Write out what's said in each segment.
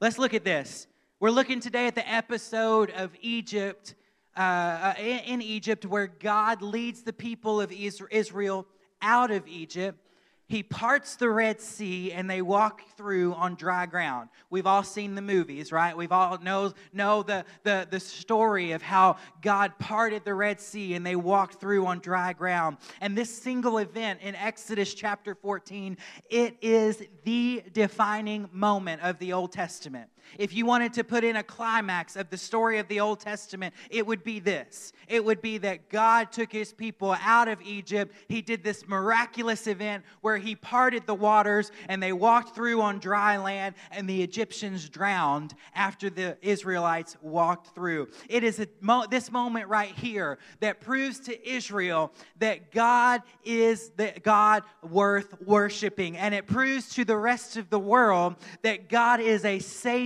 Let's look at this. We're looking today at the episode of Egypt, uh, uh, in, in Egypt, where God leads the people of Israel out of Egypt he parts the Red Sea and they walk through on dry ground. We've all seen the movies, right? We've all know, know the, the, the story of how God parted the Red Sea and they walked through on dry ground. And this single event in Exodus chapter 14, it is the defining moment of the Old Testament. If you wanted to put in a climax of the story of the Old Testament, it would be this. It would be that God took his people out of Egypt. He did this miraculous event where he parted the waters and they walked through on dry land and the Egyptians drowned after the Israelites walked through. It is mo- this moment right here that proves to Israel that God is the God worth worshiping. And it proves to the rest of the world that God is a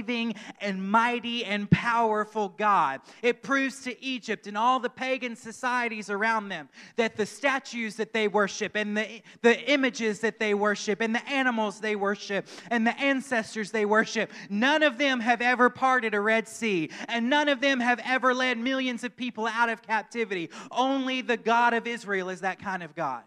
and mighty and powerful God. It proves to Egypt and all the pagan societies around them that the statues that they worship and the, the images that they worship and the animals they worship and the ancestors they worship. None of them have ever parted a Red Sea, and none of them have ever led millions of people out of captivity. Only the God of Israel is that kind of God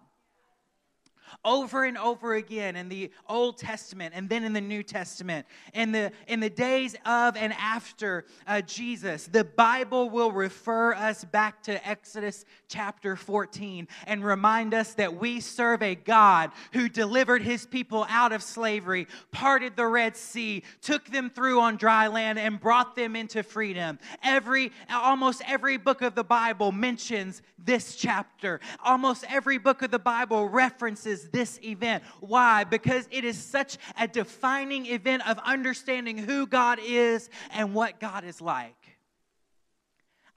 over and over again in the Old Testament and then in the New Testament. In the, in the days of and after uh, Jesus, the Bible will refer us back to Exodus chapter 14 and remind us that we serve a God who delivered his people out of slavery, parted the Red Sea, took them through on dry land, and brought them into freedom. Every, almost every book of the Bible mentions this chapter. Almost every book of the Bible references this event. Why? Because it is such a defining event of understanding who God is and what God is like.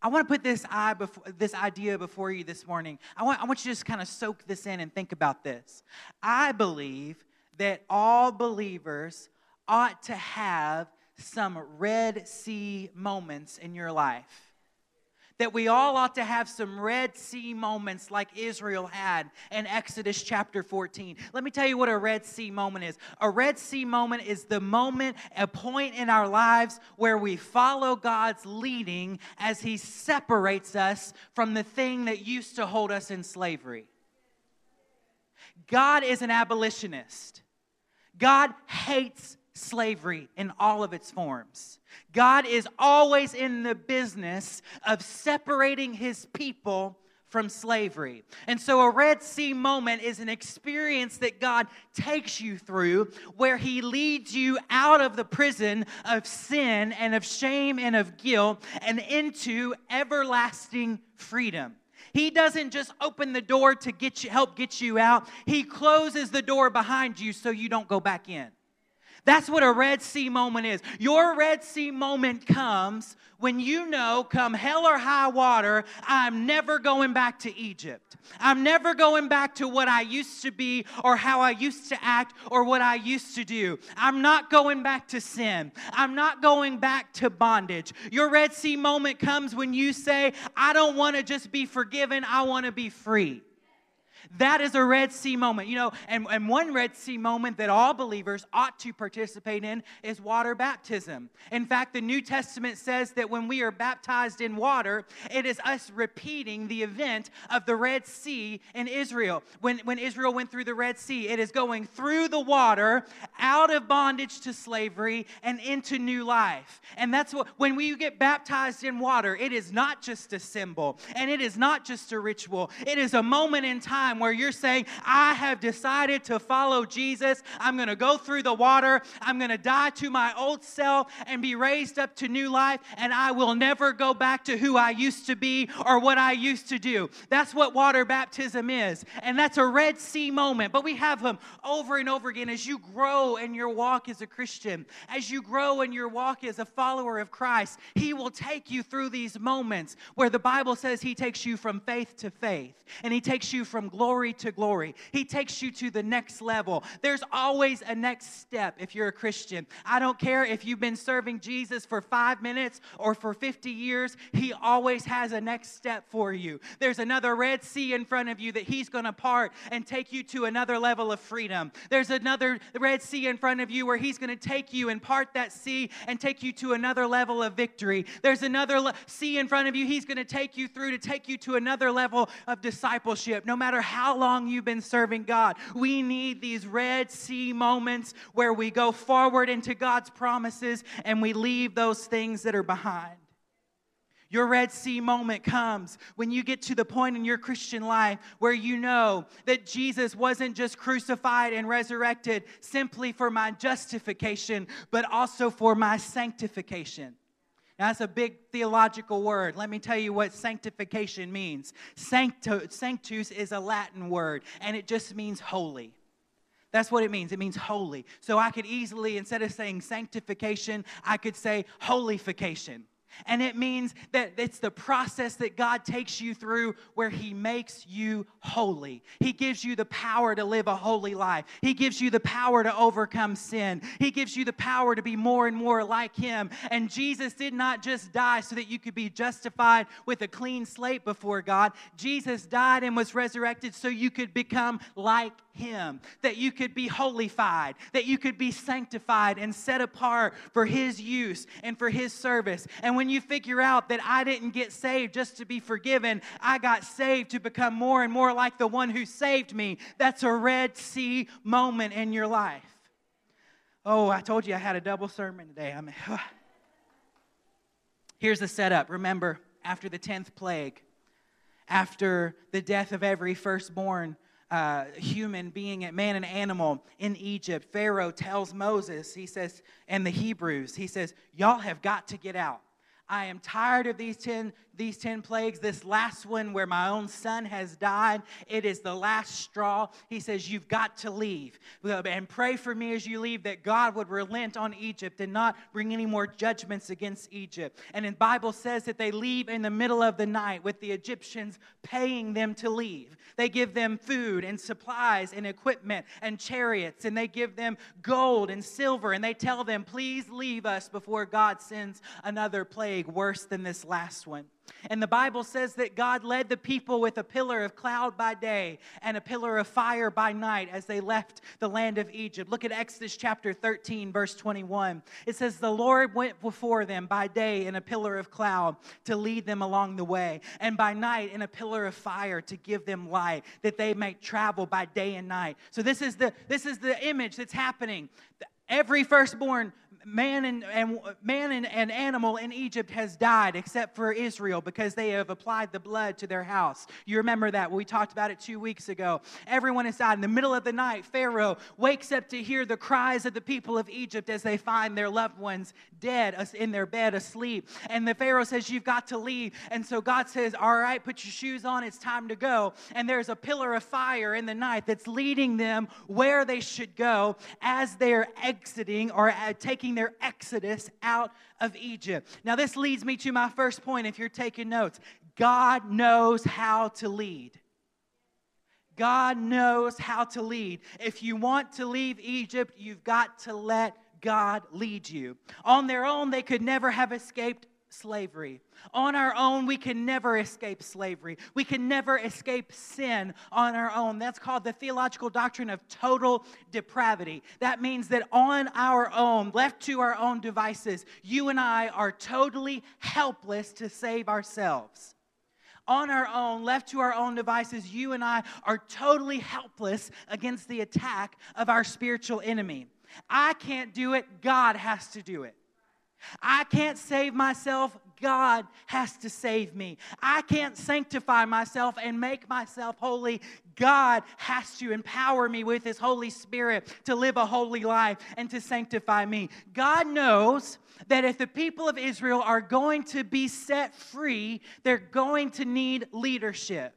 I want to put this, before, this idea before you this morning. I want, I want you to just kind of soak this in and think about this. I believe that all believers ought to have some Red Sea moments in your life that we all ought to have some Red Sea moments like Israel had in Exodus chapter 14. Let me tell you what a Red Sea moment is. A Red Sea moment is the moment, a point in our lives where we follow God's leading as He separates us from the thing that used to hold us in slavery. God is an abolitionist. God hates slavery in all of its forms. God is always in the business of separating his people from slavery. And so a Red Sea moment is an experience that God takes you through where he leads you out of the prison of sin and of shame and of guilt and into everlasting freedom. He doesn't just open the door to get you help get you out. He closes the door behind you so you don't go back in. That's what a Red Sea moment is. Your Red Sea moment comes when you know, come hell or high water, I'm never going back to Egypt. I'm never going back to what I used to be or how I used to act or what I used to do. I'm not going back to sin. I'm not going back to bondage. Your Red Sea moment comes when you say, I don't want to just be forgiven, I want to be free. That is a Red Sea moment. You know, and, and one Red Sea moment that all believers ought to participate in is water baptism. In fact, the New Testament says that when we are baptized in water, it is us repeating the event of the Red Sea in Israel. When, when Israel went through the Red Sea, it is going through the water, out of bondage to slavery, and into new life. And that's what, when we get baptized in water, it is not just a symbol and it is not just a ritual, it is a moment in time where you're saying, I have decided to follow Jesus. I'm going to go through the water. I'm going to die to my old self and be raised up to new life. And I will never go back to who I used to be or what I used to do. That's what water baptism is. And that's a Red Sea moment. But we have them over and over again as you grow in your walk as a Christian, as you grow in your walk as a follower of Christ. He will take you through these moments where the Bible says He takes you from faith to faith and He takes you from glory glory to glory. He takes you to the next level. There's always a next step if you're a Christian. I don't care if you've been serving Jesus for five minutes or for 50 years, He always has a next step for you. There's another Red Sea in front of you that He's going to part and take you to another level of freedom. There's another Red Sea in front of you where He's going to take you and part that sea and take you to another level of victory. There's another le- sea in front of you He's going to take you through to take you to another level of discipleship. No matter how long you've been serving God, we need these Red Sea moments where we go forward into God's promises and we leave those things that are behind. Your Red Sea moment comes when you get to the point in your Christian life where you know that Jesus wasn't just crucified and resurrected simply for my justification, but also for my sanctification. Now, that's a big theological word. Let me tell you what sanctification means. Sanctus is a Latin word, and it just means holy. That's what it means. It means holy. So I could easily, instead of saying sanctification, I could say holification. And it means that it's the process that God takes you through where He makes you holy. He gives you the power to live a holy life. He gives you the power to overcome sin. He gives you the power to be more and more like Him. And Jesus did not just die so that you could be justified with a clean slate before God. Jesus died and was resurrected so you could become like him, that you could be holified, that you could be sanctified and set apart for His use and for His service. And when you figure out that I didn't get saved just to be forgiven, I got saved to become more and more like the one who saved me, that's a Red Sea moment in your life. Oh, I told you I had a double sermon today. I mean, here's the setup. Remember, after the 10th plague, after the death of every firstborn, uh, human being, man and animal in Egypt, Pharaoh tells Moses, he says, and the Hebrews, he says, Y'all have got to get out. I am tired of these 10 these 10 plagues, this last one where my own son has died, it is the last straw. He says, You've got to leave. And pray for me as you leave that God would relent on Egypt and not bring any more judgments against Egypt. And the Bible says that they leave in the middle of the night with the Egyptians paying them to leave. They give them food and supplies and equipment and chariots, and they give them gold and silver, and they tell them, Please leave us before God sends another plague worse than this last one. And the Bible says that God led the people with a pillar of cloud by day and a pillar of fire by night as they left the land of Egypt. Look at Exodus chapter 13, verse 21. It says, The Lord went before them by day in a pillar of cloud to lead them along the way, and by night in a pillar of fire to give them light, that they might travel by day and night. So this is the this is the image that's happening. Every firstborn man and, and man and, and animal in Egypt has died except for Israel because they have applied the blood to their house. You remember that we talked about it two weeks ago. Everyone has died. In the middle of the night, Pharaoh wakes up to hear the cries of the people of Egypt as they find their loved ones dead in their bed asleep. And the Pharaoh says, You've got to leave. And so God says, All right, put your shoes on, it's time to go. And there's a pillar of fire in the night that's leading them where they should go as they're exiting or uh, taking their exodus out of Egypt. Now, this leads me to my first point if you're taking notes. God knows how to lead. God knows how to lead. If you want to leave Egypt, you've got to let God lead you. On their own, they could never have escaped slavery. On our own, we can never escape slavery. We can never escape sin on our own. That's called the theological doctrine of total depravity. That means that on our own, left to our own devices, you and I are totally helpless to save ourselves. On our own, left to our own devices, you and I are totally helpless against the attack of our spiritual enemy. I can't do it, God has to do it. I can't save myself. God has to save me. I can't sanctify myself and make myself holy. God has to empower me with His Holy Spirit to live a holy life and to sanctify me. God knows that if the people of Israel are going to be set free, they're going to need leadership.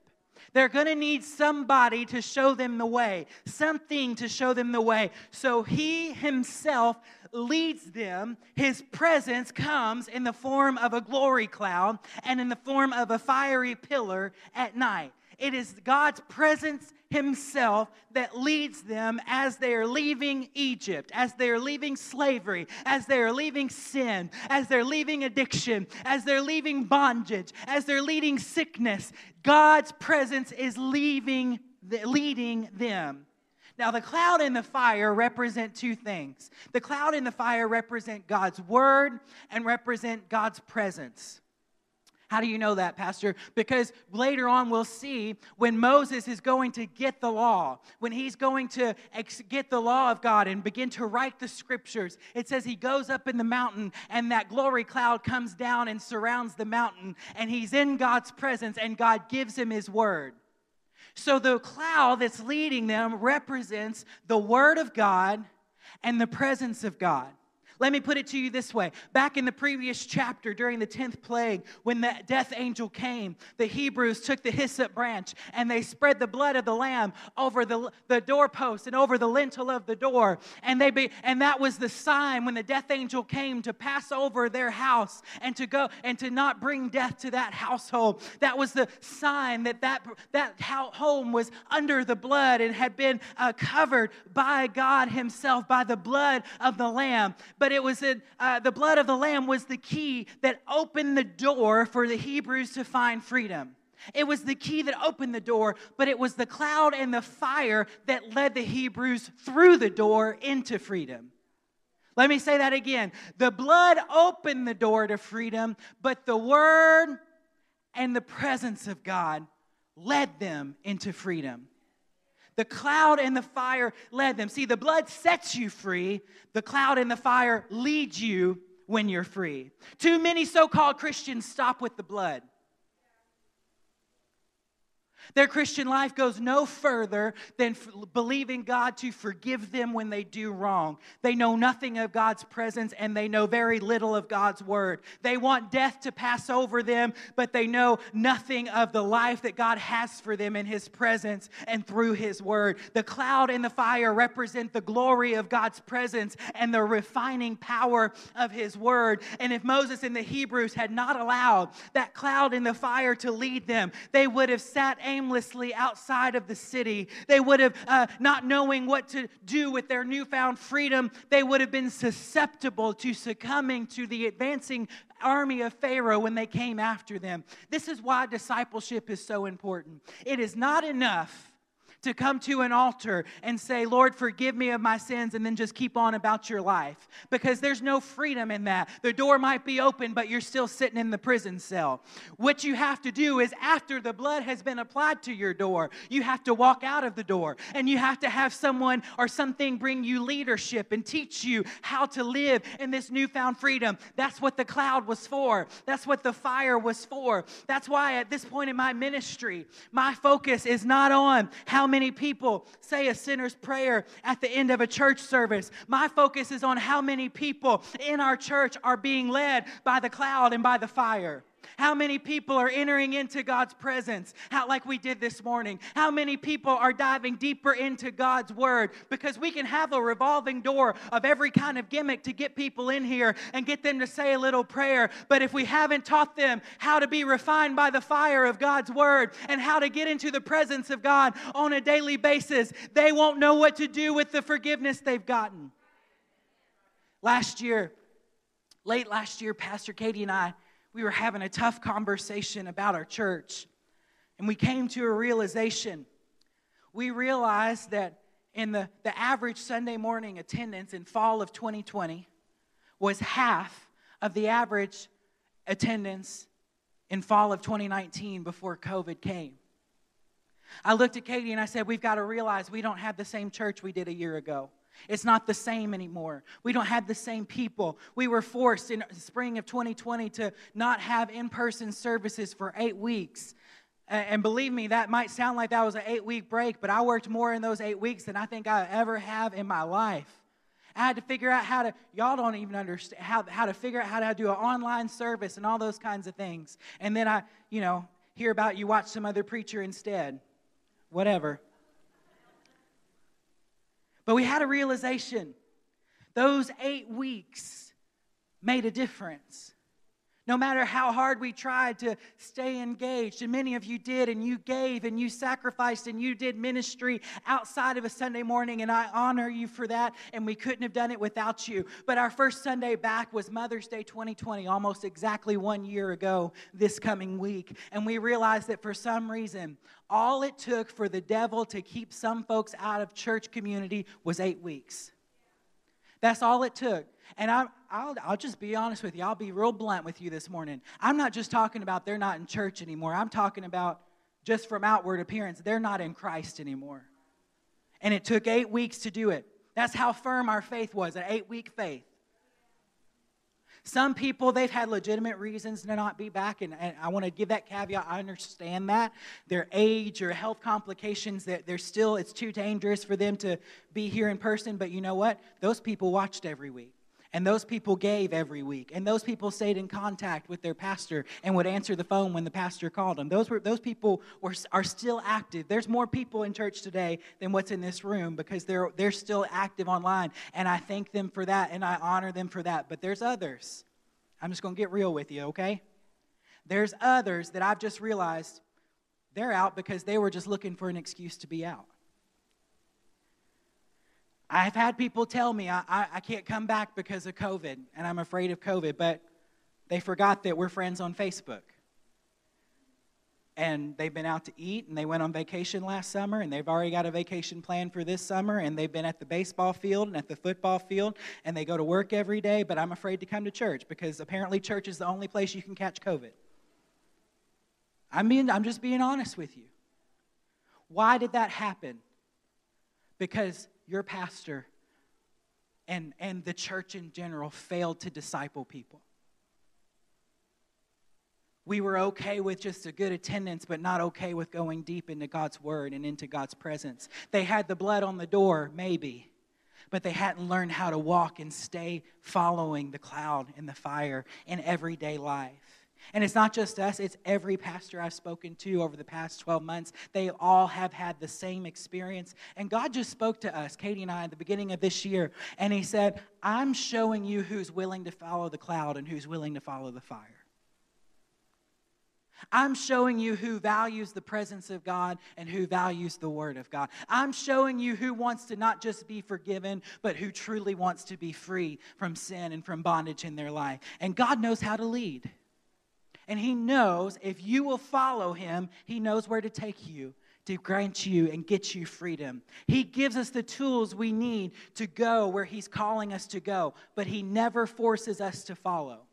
They're going to need somebody to show them the way, something to show them the way. So he himself leads them. His presence comes in the form of a glory cloud and in the form of a fiery pillar at night. It is God's presence Himself that leads them as they are leaving Egypt, as they are leaving slavery, as they are leaving sin, as they're leaving addiction, as they're leaving bondage, as they're leading sickness. God's presence is leaving, leading them. Now, the cloud and the fire represent two things. The cloud and the fire represent God's word and represent God's presence. How do you know that, Pastor? Because later on we'll see when Moses is going to get the law, when he's going to ex- get the law of God and begin to write the scriptures, it says he goes up in the mountain and that glory cloud comes down and surrounds the mountain, and he's in God's presence, and God gives him his word. So the cloud that's leading them represents the word of God and the presence of God. Let me put it to you this way. Back in the previous chapter, during the 10th plague, when the death angel came, the Hebrews took the hyssop branch and they spread the blood of the lamb over the, the doorpost and over the lintel of the door. And, they be, and that was the sign when the death angel came to pass over their house and to go and to not bring death to that household. That was the sign that that, that home was under the blood and had been uh, covered by God Himself, by the blood of the lamb. But but it was in, uh, the blood of the Lamb was the key that opened the door for the Hebrews to find freedom. It was the key that opened the door, but it was the cloud and the fire that led the Hebrews through the door into freedom. Let me say that again. The blood opened the door to freedom, but the word and the presence of God led them into freedom. The cloud and the fire led them. See, the blood sets you free, the cloud and the fire lead you when you're free. Too many so called Christians stop with the blood. Their Christian life goes no further than f- believing God to forgive them when they do wrong. They know nothing of God's presence and they know very little of God's word. They want death to pass over them, but they know nothing of the life that God has for them in His presence and through His word. The cloud and the fire represent the glory of God's presence and the refining power of His word. And if Moses and the Hebrews had not allowed that cloud and the fire to lead them, they would have sat aimlessly outside of the city. They would have, uh, not knowing what to do with their newfound freedom, they would have been susceptible to succumbing to the advancing army of Pharaoh when they came after them. This is why discipleship is so important. It is not enough to come to an altar and say, Lord, forgive me of my sins, and then just keep on about your life. Because there's no freedom in that. The door might be open, but you're still sitting in the prison cell. What you have to do is, after the blood has been applied to your door, you have to walk out of the door and you have to have someone or something bring you leadership and teach you how to live in this newfound freedom. That's what the cloud was for. That's what the fire was for. That's why at this point in my ministry, my focus is not on how how many people say a sinner's prayer at the end of a church service. My focus is on how many people in our church are being led by the cloud and by the fire. How many people are entering into God's presence, how, like we did this morning? How many people are diving deeper into God's word? Because we can have a revolving door of every kind of gimmick to get people in here and get them to say a little prayer. But if we haven't taught them how to be refined by the fire of God's word and how to get into the presence of God on a daily basis, they won't know what to do with the forgiveness they've gotten. Last year, late last year, Pastor Katie and I we were having a tough conversation about our church, and we came to a realization. We realized that in the, the average Sunday morning attendance in fall of 2020 was half of the average attendance in fall of 2019 before COVID came. I looked at Katie and I said, We've got to realize we don't have the same church we did a year ago. It's not the same anymore. We don't have the same people. We were forced in spring of 2020 to not have in person services for eight weeks. And believe me, that might sound like that was an eight week break, but I worked more in those eight weeks than I think I ever have in my life. I had to figure out how to, y'all don't even understand how, how to figure out how to do an online service and all those kinds of things. And then I, you know, hear about you watch some other preacher instead. Whatever. But we had a realization those eight weeks made a difference. No matter how hard we tried to stay engaged, and many of you did, and you gave, and you sacrificed, and you did ministry outside of a Sunday morning, and I honor you for that, and we couldn't have done it without you. But our first Sunday back was Mother's Day 2020, almost exactly one year ago this coming week. And we realized that for some reason, all it took for the devil to keep some folks out of church community was eight weeks. That's all it took. And I, I'll, I'll just be honest with you. I'll be real blunt with you this morning. I'm not just talking about they're not in church anymore. I'm talking about just from outward appearance, they're not in Christ anymore. And it took eight weeks to do it. That's how firm our faith was an eight week faith. Some people, they've had legitimate reasons to not be back, and, and I want to give that caveat. I understand that. Their age or health complications, that they're still, it's too dangerous for them to be here in person. But you know what? Those people watched every week. And those people gave every week. And those people stayed in contact with their pastor and would answer the phone when the pastor called them. Those, were, those people were, are still active. There's more people in church today than what's in this room because they're, they're still active online. And I thank them for that and I honor them for that. But there's others. I'm just going to get real with you, okay? There's others that I've just realized they're out because they were just looking for an excuse to be out. I've had people tell me I, I, I, can't come back because of COVID, and I'm afraid of COVID, but they forgot that we're friends on Facebook. And they've been out to eat, and they went on vacation last summer, and they've already got a vacation plan for this summer, and they've been at the baseball field and at the football field, and they go to work every day, but I'm afraid to come to church because apparently church is the only place you can catch COVID. I'm, being, I'm just being honest with you. Why did that happen? Because your pastor and, and the church in general failed to disciple people. We were okay with just a good attendance, but not okay with going deep into God's word and into God's presence. They had the blood on the door, maybe, but they hadn't learned how to walk and stay following the cloud and the fire in everyday life. And it's not just us, it's every pastor I've spoken to over the past 12 months. They all have had the same experience. And God just spoke to us, Katie and I, at the beginning of this year, and He said, I'm showing you who's willing to follow the cloud and who's willing to follow the fire. I'm showing you who values the presence of God and who values the Word of God. I'm showing you who wants to not just be forgiven, but who truly wants to be free from sin and from bondage in their life. And God knows how to lead. And He knows if you will follow Him, He knows where to take you to grant you and get you freedom. He gives us the tools we need to go where He's calling us to go, but He never forces us to follow.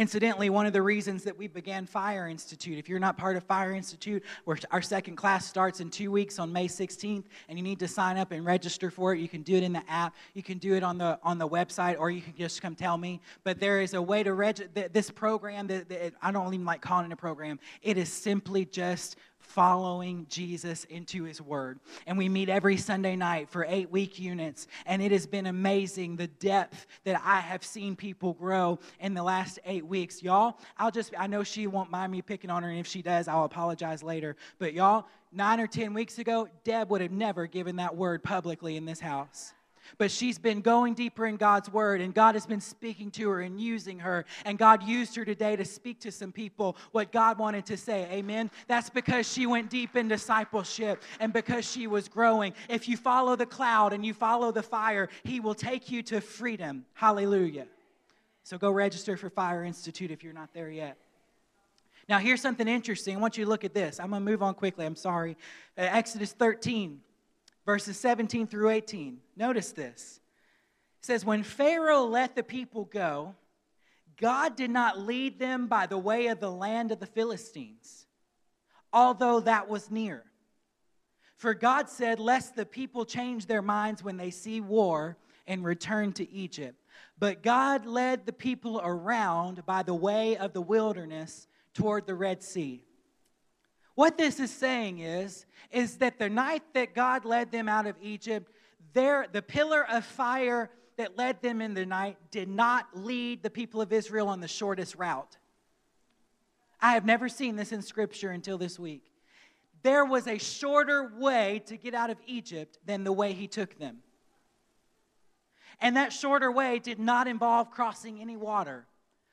Incidentally, one of the reasons that we began Fire Institute, if you're not part of Fire Institute, where our second class starts in two weeks on May 16th, and you need to sign up and register for it. You can do it in the app, you can do it on the on the website, or you can just come tell me. But there is a way to register this program. That, I don't even like calling it a program. It is simply just following Jesus into his word. And we meet every Sunday night for eight week units. And it has been amazing the depth that I have seen people grow in the last eight weeks. Y'all, I'll just, I know she won't mind me picking on her. And if she does, I'll apologize later. But y'all, nine or 10 weeks ago, Deb would have never given that word publicly in this house but she's been going deeper in God's word, and God has been speaking to her and using her. And God used her today to speak to some people what God wanted to say. Amen. That's because she went deep in discipleship and because she was growing. If you follow the cloud and you follow the fire, He will take you to freedom. Hallelujah. So go register for Fire Institute if you're not there yet. Now, here's something interesting. I want you to look at this. I'm going to move on quickly. I'm sorry. Uh, Exodus 13 verses 17 through 18. Notice this. It says, When Pharaoh let the people go, God did not lead them by the way of the land of the Philistines, although that was near. For God said, Lest the people change their minds when they see war and return to Egypt. But God led the people around by the way of the wilderness toward the Red Sea. What this is saying is, is that the night that God led them out of Egypt, there, the pillar of fire that led them in the night did not lead the people of Israel on the shortest route. I have never seen this in Scripture until this week. There was a shorter way to get out of Egypt than the way he took them. And that shorter way did not involve crossing any water.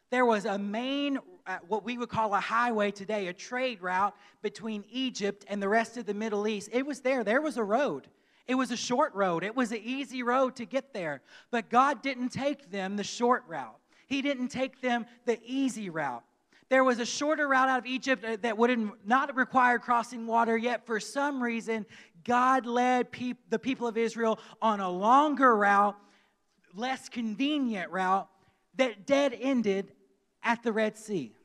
There was a main, uh, what we would call a highway today, a trade route between Egypt and the rest of the Middle East. It was there. There was a road. It was a short road. It was an easy road to get there. But God didn't take them the short route, He didn't take them the easy route. There was a shorter route out of Egypt uh, that would not require crossing water, yet for some reason, God led the people of Israel on a longer route, less convenient route, that dead ended at the Red Sea.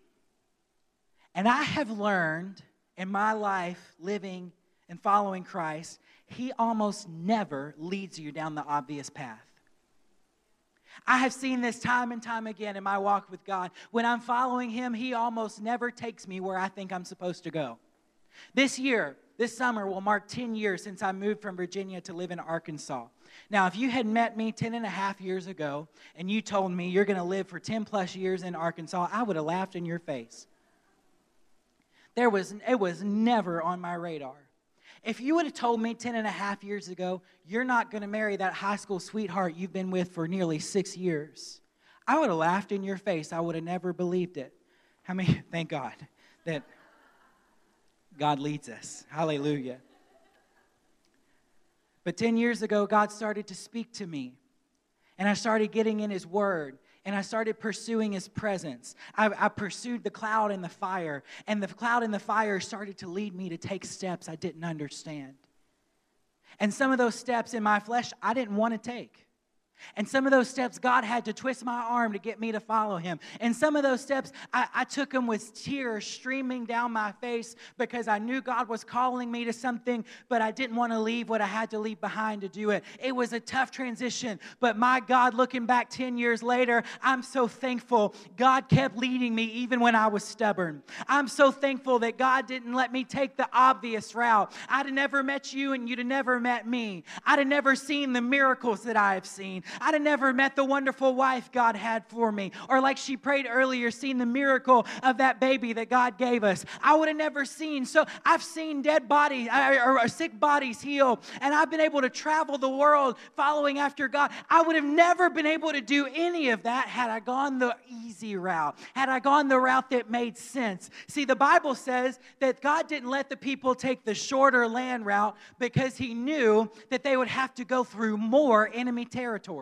And I have learned in my life living and following Christ, He almost never leads you down the obvious path. I have seen this time and time again in my walk with God. When I'm following Him, He almost never takes me where I think I'm supposed to go. This year, this summer will mark 10 years since I moved from Virginia to live in Arkansas. Now, if you had met me 10 and a half years ago and you told me you're going to live for 10 plus years in Arkansas, I would have laughed in your face. There was, it was never on my radar. If you would have told me 10 and a half years ago, you're not going to marry that high school sweetheart you've been with for nearly six years, I would have laughed in your face. I would have never believed it. How many, thank God that God leads us. Hallelujah. But 10 years ago, God started to speak to me, and I started getting in His Word and I started pursuing his presence. I, I, pursued the cloud and the fire, and the cloud and the fire started to lead me to take steps I didn't understand. And some of those steps in my flesh I didn't want to take. And some of those steps, God had to twist my arm to get me to follow Him. And some of those steps, I, I, took them with tears streaming down my face because I knew God was calling me to something, but I didn't want to leave what I had to leave behind to do it. It was a tough transition, but my God, looking back 10 years later, I'm so thankful God kept leading me even when I was stubborn. I'm so thankful that God didn't let me take the obvious route. I'd have never met you and you'd have never met me. I'd have never seen the miracles that I have seen. I'd have never met the wonderful wife God had for me. Or, like she prayed earlier, seen the miracle of that baby that God gave us. I would have never seen. So, I've seen dead bodies or sick bodies heal, and I've been able to travel the world following after God. I would have never been able to do any of that had I gone the easy route, had I gone the route that made sense. See, the Bible says that God didn't let the people take the shorter land route because He knew that they would have to go through more enemy territory.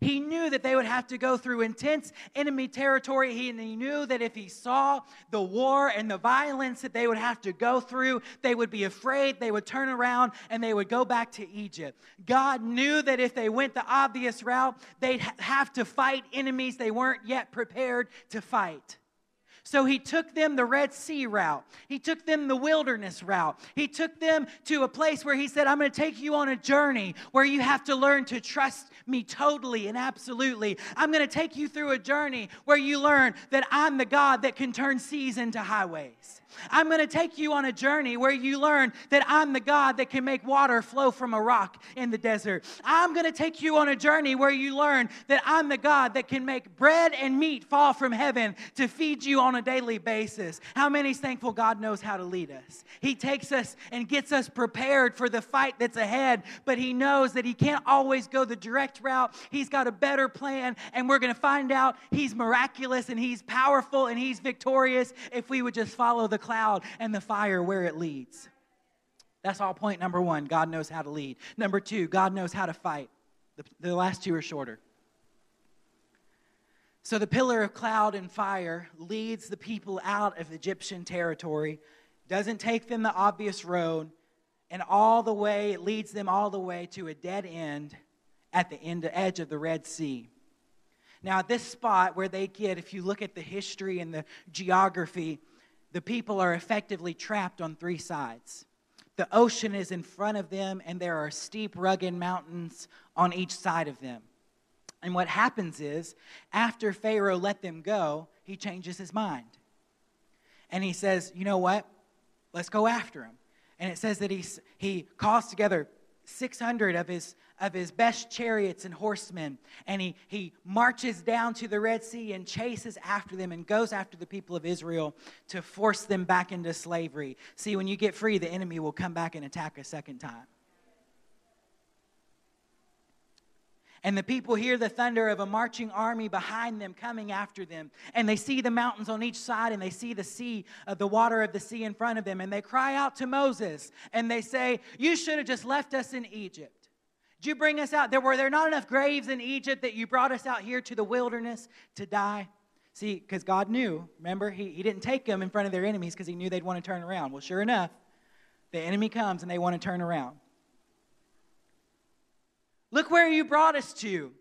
He knew that they would have to go through intense enemy territory. He, and he knew that if he saw the war and the violence that they would have to go through, they would be afraid, they would turn around, and they would go back to Egypt. God knew that if they went the obvious route, they'd have to fight enemies they weren't yet prepared to fight. So he took them the Red Sea route. He took them the wilderness route. He took them to a place where he said, I'm going to take you on a journey where you have to learn to trust me totally and absolutely. I'm going to take you through a journey where you learn that I'm the God that can turn seas into highways. I'm going to take you on a journey where you learn that I'm the God that can make water flow from a rock in the desert. I'm going to take you on a journey where you learn that I'm the God that can make bread and meat fall from heaven to feed you on a daily basis. How many's thankful God knows how to lead us? He takes us and gets us prepared for the fight that's ahead, but He knows that He can't always go the direct route. He's got a better plan, and we're going to find out He's miraculous and He's powerful and He's victorious if we would just follow the cloud and the fire where it leads. That's all point number one. God knows how to lead. Number two, God knows how to fight. The, the last two are shorter. So the pillar of cloud and fire leads the people out of Egyptian territory, doesn't take them the obvious road, and all the way, it leads them all the way to a dead end at the end, edge of the Red Sea. Now, at this spot where they get, if you look at the history and the geography, the people are effectively trapped on three sides. The ocean is in front of them, and there are steep, rugged mountains on each side of them. And what happens is, after Pharaoh let them go, he changes his mind. And he says, You know what? Let's go after him. And it says that he, he calls together 600 of his of his best chariots and horsemen, and he, he marches down to the Red Sea and chases after them and goes after the people of Israel to force them back into slavery. See, when you get free, the enemy will come back and attack a second time. And the people hear the thunder of a marching army behind them coming after them. And they see the mountains on each side and they see the sea, uh, the water of the sea in front of them. And they cry out to Moses and they say, You should have just left us in Egypt. Did you bring us out? There were there not enough graves in Egypt that you brought us out here to the wilderness to die? See, because God knew, remember, he, he didn't take them in front of their enemies because he knew they'd want to turn around. Well, sure enough, the enemy comes and they want to turn around. Look where you brought us to.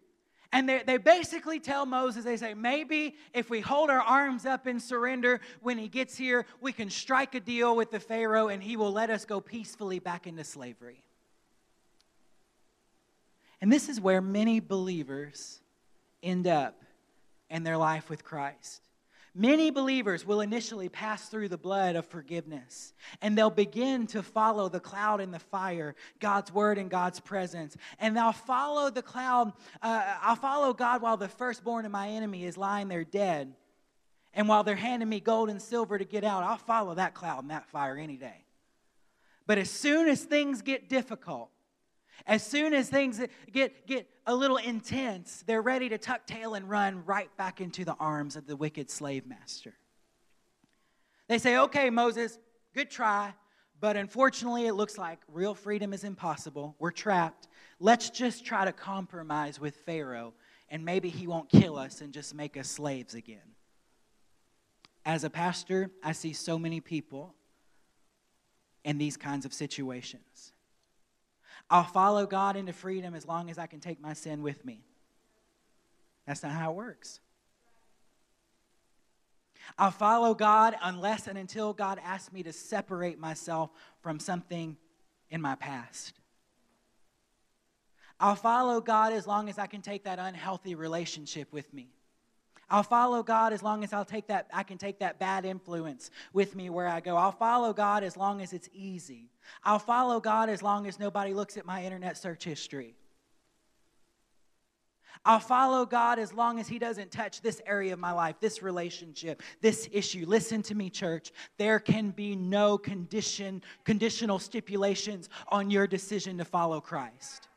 And they, they basically tell Moses, they say, maybe if we hold our arms up and surrender when he gets here, we can strike a deal with the Pharaoh and he will let us go peacefully back into slavery. And this is where many believers end up in their life with Christ. Many believers will initially pass through the blood of forgiveness and they'll begin to follow the cloud and the fire, God's word and God's presence. And they'll follow the cloud. Uh, I'll follow God while the firstborn of my enemy is lying there dead. And while they're handing me gold and silver to get out, I'll follow that cloud and that fire any day. But as soon as things get difficult, as soon as things get, get a little intense, they're ready to tuck tail and run right back into the arms of the wicked slave master. They say, okay, Moses, good try, but unfortunately, it looks like real freedom is impossible. We're trapped. Let's just try to compromise with Pharaoh, and maybe he won't kill us and just make us slaves again. As a pastor, I see so many people in these kinds of situations. I'll follow God into freedom as long as I can take my sin with me. That's not how it works. I'll follow God unless and until God asks me to separate myself from something in my past. I'll follow God as long as I can take that unhealthy relationship with me. I'll follow God as long as I'll take that, I can take that bad influence with me where I go. I'll follow God as long as it's easy. I'll follow God as long as nobody looks at my internet search history. I'll follow God as long as He doesn't touch this area of my life, this relationship, this issue. Listen to me, church. There can be no condition, conditional stipulations on your decision to follow Christ.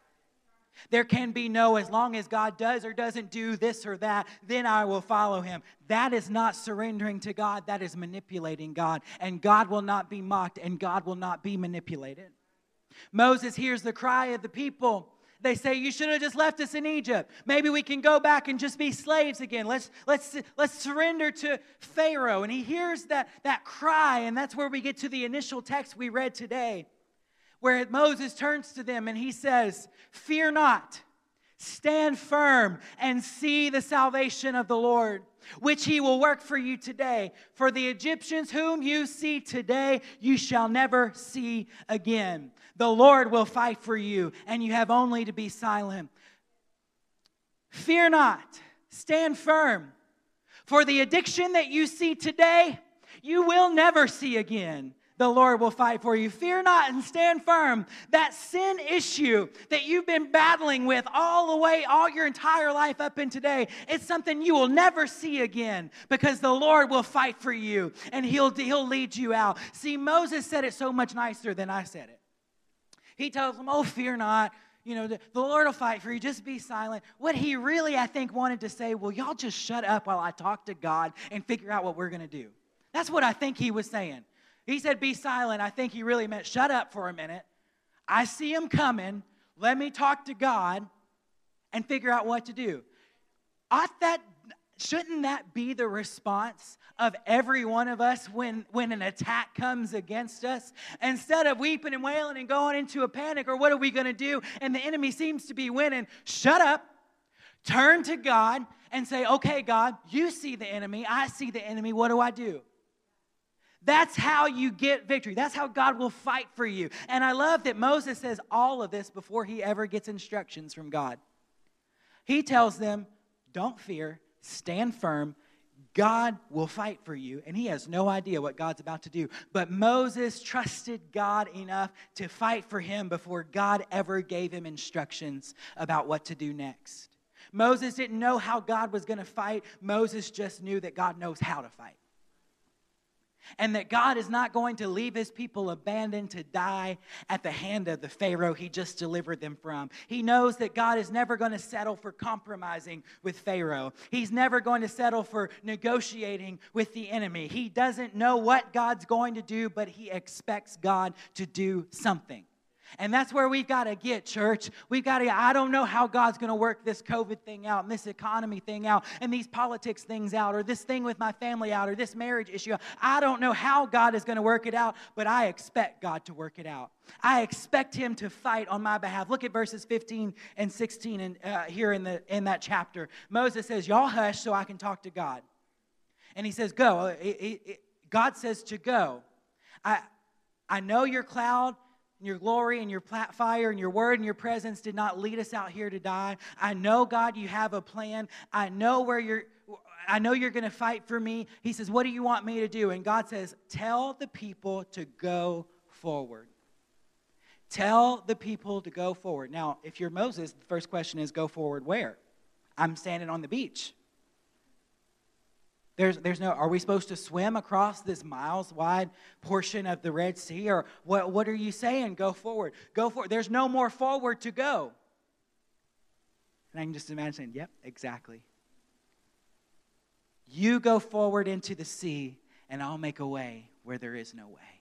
There can be no, as long as God does or doesn't do this or that, then I will follow him. That is not surrendering to God, that is manipulating God. And God will not be mocked and God will not be manipulated. Moses hears the cry of the people. They say, You should have just left us in Egypt. Maybe we can go back and just be slaves again. Let's, let's, let's surrender to Pharaoh. And he hears that, that cry, and that's where we get to the initial text we read today where Moses turns to them and he says, Fear not, stand firm and see the salvation of the Lord, which he will work for you today. For the Egyptians whom you see today, you shall never see again. The Lord will fight for you, and you have only to be silent. Fear not, stand firm. For the addiction that you see today, you will never see again the Lord will fight for you. Fear not and stand firm. That sin issue that you've been battling with all the way, all your entire life up in today, it's something you will never see again because the Lord will fight for you and he'll, he'll lead you out. See, Moses said it so much nicer than I said it. He tells them, Oh, fear not. You know, the, the Lord will fight for you. Just be silent. What he really, I think, wanted to say, well, y'all just shut up while I talk to God and figure out what we're going to do. That's what I think he was saying. He said, Be silent. I think he really meant, Shut up for a minute. I see him coming. Let me talk to God and figure out what to do. Ought that, shouldn't that be the response of every one of us when, when an attack comes against us? Instead of weeping and wailing and going into a panic, or what are we going to do? And the enemy seems to be winning. Shut up. Turn to God and say, Okay, God, you see the enemy. I see the enemy. What do I do? That's how you get victory. That's how God will fight for you. And I love that Moses says all of this before he ever gets instructions from God. He tells them, Don't fear, stand firm. God will fight for you. And he has no idea what God's about to do. But Moses trusted God enough to fight for him before God ever gave him instructions about what to do next. Moses didn't know how God was going to fight, Moses just knew that God knows how to fight. And that God is not going to leave his people abandoned to die at the hand of the Pharaoh he just delivered them from. He knows that God is never going to settle for compromising with Pharaoh, he's never going to settle for negotiating with the enemy. He doesn't know what God's going to do, but he expects God to do something. And that's where we've got to get, church. We've got to, I don't know how God's going to work this COVID thing out and this economy thing out and these politics things out or this thing with my family out or this marriage issue. I don't know how God is going to work it out, but I expect God to work it out. I expect Him to fight on my behalf. Look at verses 15 and 16 in, uh, here in, the, in that chapter. Moses says, Y'all hush so I can talk to God. And he says, Go. Uh, God says to go. I, I know your cloud and your glory and your fire and your word and your presence did not lead us out here to die. I know, God, you have a plan. I know where you're. I know you're going to fight for me. He says, What do you want me to do? And God says, Tell the people to go forward. Tell the people to go forward. Now, if you're Moses, the first question is, Go forward where? I'm standing on the beach. There's, there's no, are we supposed to swim across this miles wide portion of the Red Sea? Or what, what are you saying? Go forward. Go forward. There's no more forward to go. And I can just imagine yep, exactly. You go forward into the sea, and I'll make a way where there is no way.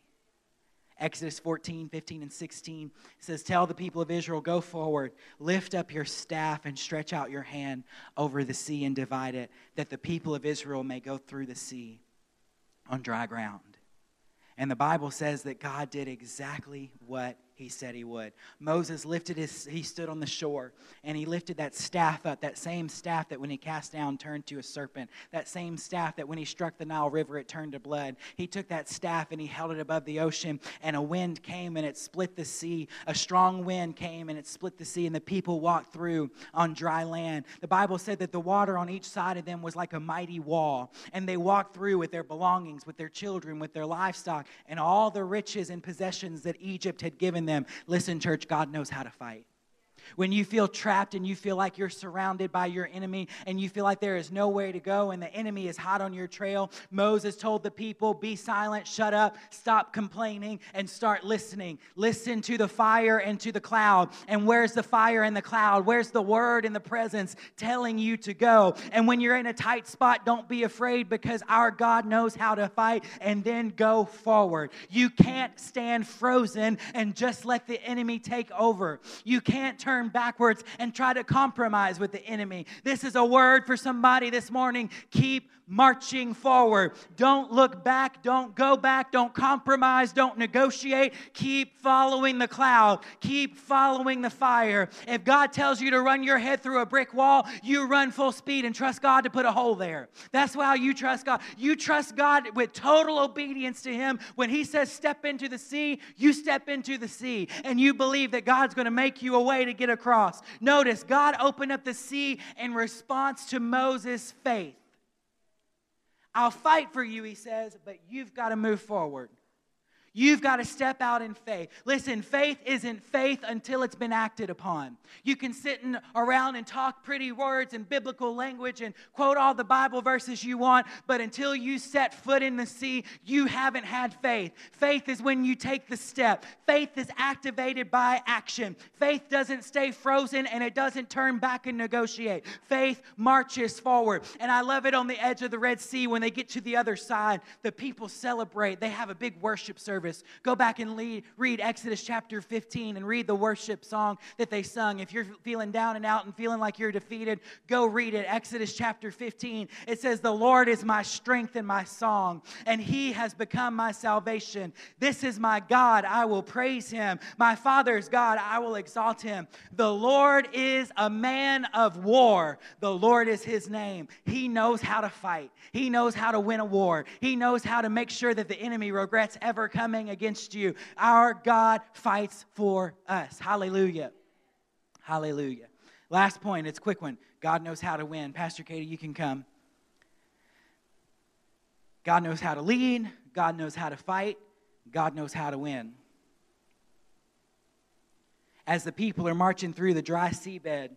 Exodus 14, 15, and 16 says, Tell the people of Israel, go forward, lift up your staff, and stretch out your hand over the sea and divide it, that the people of Israel may go through the sea on dry ground. And the Bible says that God did exactly what he said he would. Moses lifted his, he stood on the shore and he lifted that staff up, that same staff that when he cast down turned to a serpent, that same staff that when he struck the Nile River it turned to blood. He took that staff and he held it above the ocean, and a wind came and it split the sea. A strong wind came and it split the sea, and the people walked through on dry land. The Bible said that the water on each side of them was like a mighty wall, and they walked through with their belongings, with their children, with their livestock, and all the riches and possessions that Egypt had given them. Listen, church, God knows how to fight. When you feel trapped and you feel like you're surrounded by your enemy and you feel like there is no way to go and the enemy is hot on your trail, Moses told the people, Be silent, shut up, stop complaining, and start listening. Listen to the fire and to the cloud. And where's the fire and the cloud? Where's the word and the presence telling you to go? And when you're in a tight spot, don't be afraid because our God knows how to fight and then go forward. You can't stand frozen and just let the enemy take over. You can't turn turn backwards and try to compromise with the enemy. This is a word for somebody this morning. Keep marching forward. Don't look back. Don't go back. Don't compromise. Don't negotiate. Keep following the cloud. Keep following the fire. If God tells you to run your head through a brick wall, you run full speed and trust God to put a hole there. That's how you trust God. You trust God with total obedience to Him. When He says step into the sea, you step into the sea and you believe that God's going to make you a way to get across. Notice, God opened up the sea in response to Moses' faith. I'll fight for you, he says, but you've got to move forward. You've got to step out in faith. Listen, faith isn't faith until it's been acted upon. You can sit around and talk pretty words and biblical language and quote all the Bible verses you want, but until you set foot in the sea, you haven't had faith. Faith is when you take the step. Faith is activated by action. Faith doesn't stay frozen and it doesn't turn back and negotiate. Faith marches forward. And I love it on the edge of the Red Sea when they get to the other side, the people celebrate. They have a big worship service service. Go back and lead, read Exodus chapter 15 and read the worship song that they sung. If you're feeling down and out and feeling like you're defeated, go read it. Exodus chapter 15. It says, The Lord is my strength and my song, and he has become my salvation. This is my God. I will praise him. My Father's God. I will exalt him. The Lord is a man of war. The Lord is his name. He knows how to fight, he knows how to win a war, he knows how to make sure that the enemy regrets ever coming coming against you. Our God fights for us. Hallelujah. Hallelujah. Last point, it's a quick one. God knows how to win. Pastor Katie, you can come. God knows how to lead, God knows how to fight, God knows how to win. As the people are marching through the dry seabed,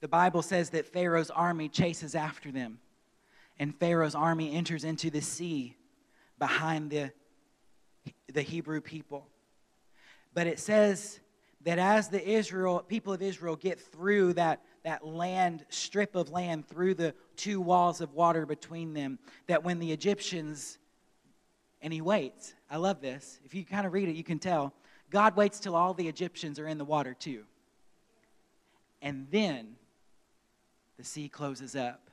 the Bible says that Pharaoh's army chases after them, and Pharaoh's army enters into the sea behind the, the Hebrew people. But it says that as the Israel people of Israel get through that, that land, strip of land, through the two walls of water between them, that when the Egyptians, and he waits, I love this. If you kind of read it, you can tell. God waits till all the Egyptians are in the water too. And then the sea closes up,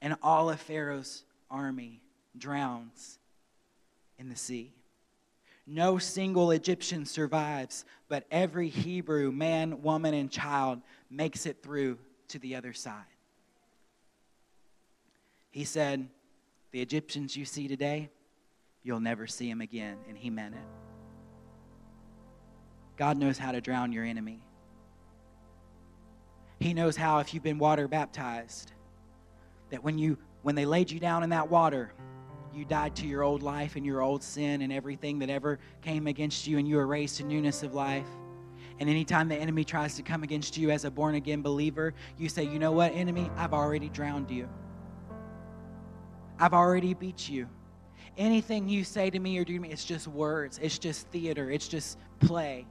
and all of Pharaoh's army drowns in the sea. No single Egyptian survives, but every Hebrew man, woman, and child makes it through to the other side. He said, The Egyptians you see today, you'll never see them again. And he meant it. God knows how to drown your enemy. He knows how, if you've been water baptized, that when you when they laid you down in that water, you died to your old life and your old sin and everything that ever came against you, and you were raised to newness of life. And anytime the enemy tries to come against you as a born again believer, you say, You know what, enemy? I've already drowned you. I've already beat you. Anything you say to me or do to me, it's just words, it's just theater, it's just play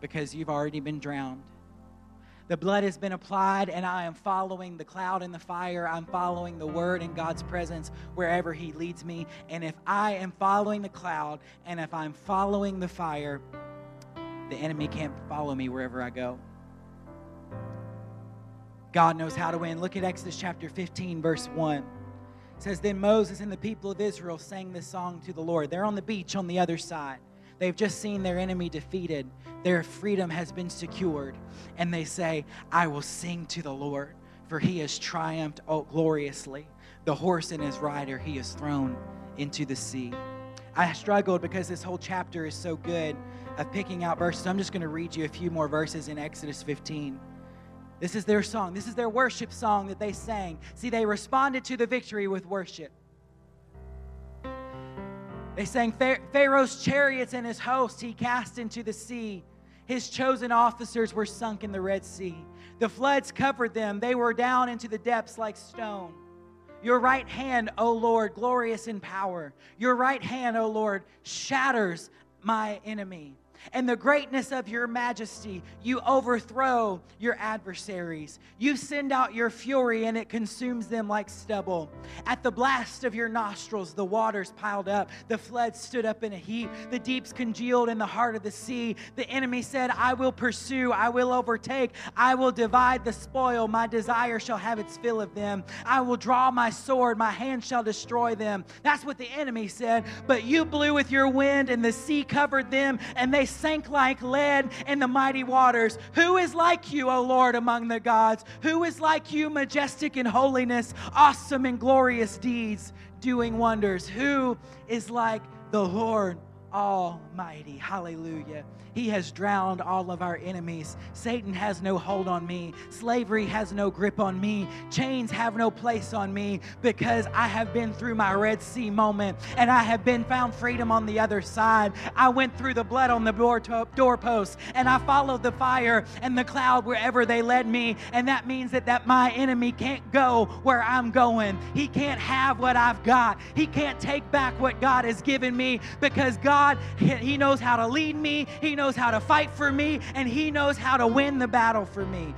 because you've already been drowned. The blood has been applied, and I am following the cloud and the fire. I'm following the word in God's presence wherever He leads me. And if I am following the cloud and if I'm following the fire, the enemy can't follow me wherever I go. God knows how to win. Look at Exodus chapter 15, verse 1. It says, Then Moses and the people of Israel sang this song to the Lord. They're on the beach on the other side. They've just seen their enemy defeated. Their freedom has been secured. And they say, I will sing to the Lord, for he has triumphed oh, gloriously. The horse and his rider he has thrown into the sea. I struggled because this whole chapter is so good of picking out verses. I'm just going to read you a few more verses in Exodus 15. This is their song. This is their worship song that they sang. See, they responded to the victory with worship. They sang, Pharaoh's chariots and his host he cast into the sea. His chosen officers were sunk in the Red Sea. The floods covered them. They were down into the depths like stone. Your right hand, O Lord, glorious in power. Your right hand, O Lord, shatters my enemy and the greatness of your majesty, you overthrow your adversaries. You send out your fury, and it consumes them like stubble. At the blast of your nostrils, the waters piled up. The floods stood up in a heap. The deeps congealed in the heart of the sea. The enemy said, I will pursue, I will overtake, I will divide the spoil. My desire shall have its fill of them. I will draw my sword, my hand shall destroy them. That's what the enemy said. But you blew with your wind, and the sea covered them, and they sank like lead in the mighty waters. Who is like you, O Lord, among the gods? Who is like you, majestic in holiness, awesome in glorious deeds, doing wonders? Who is like the Lord Almighty? Hallelujah. He has drowned all of our enemies. Satan has no hold on me. Slavery has no grip on me. Chains have no place on me because I have been through my Red Sea moment and I have been found freedom on the other side. I went through the blood on the door doorpost and I followed the fire and the cloud wherever they led me. And that means that, that my enemy can't go where I'm going. He can't have what I've got. He can't take back what God has given me because God, He knows how to lead me. He knows how to fight for me, and He knows how to win the battle for me.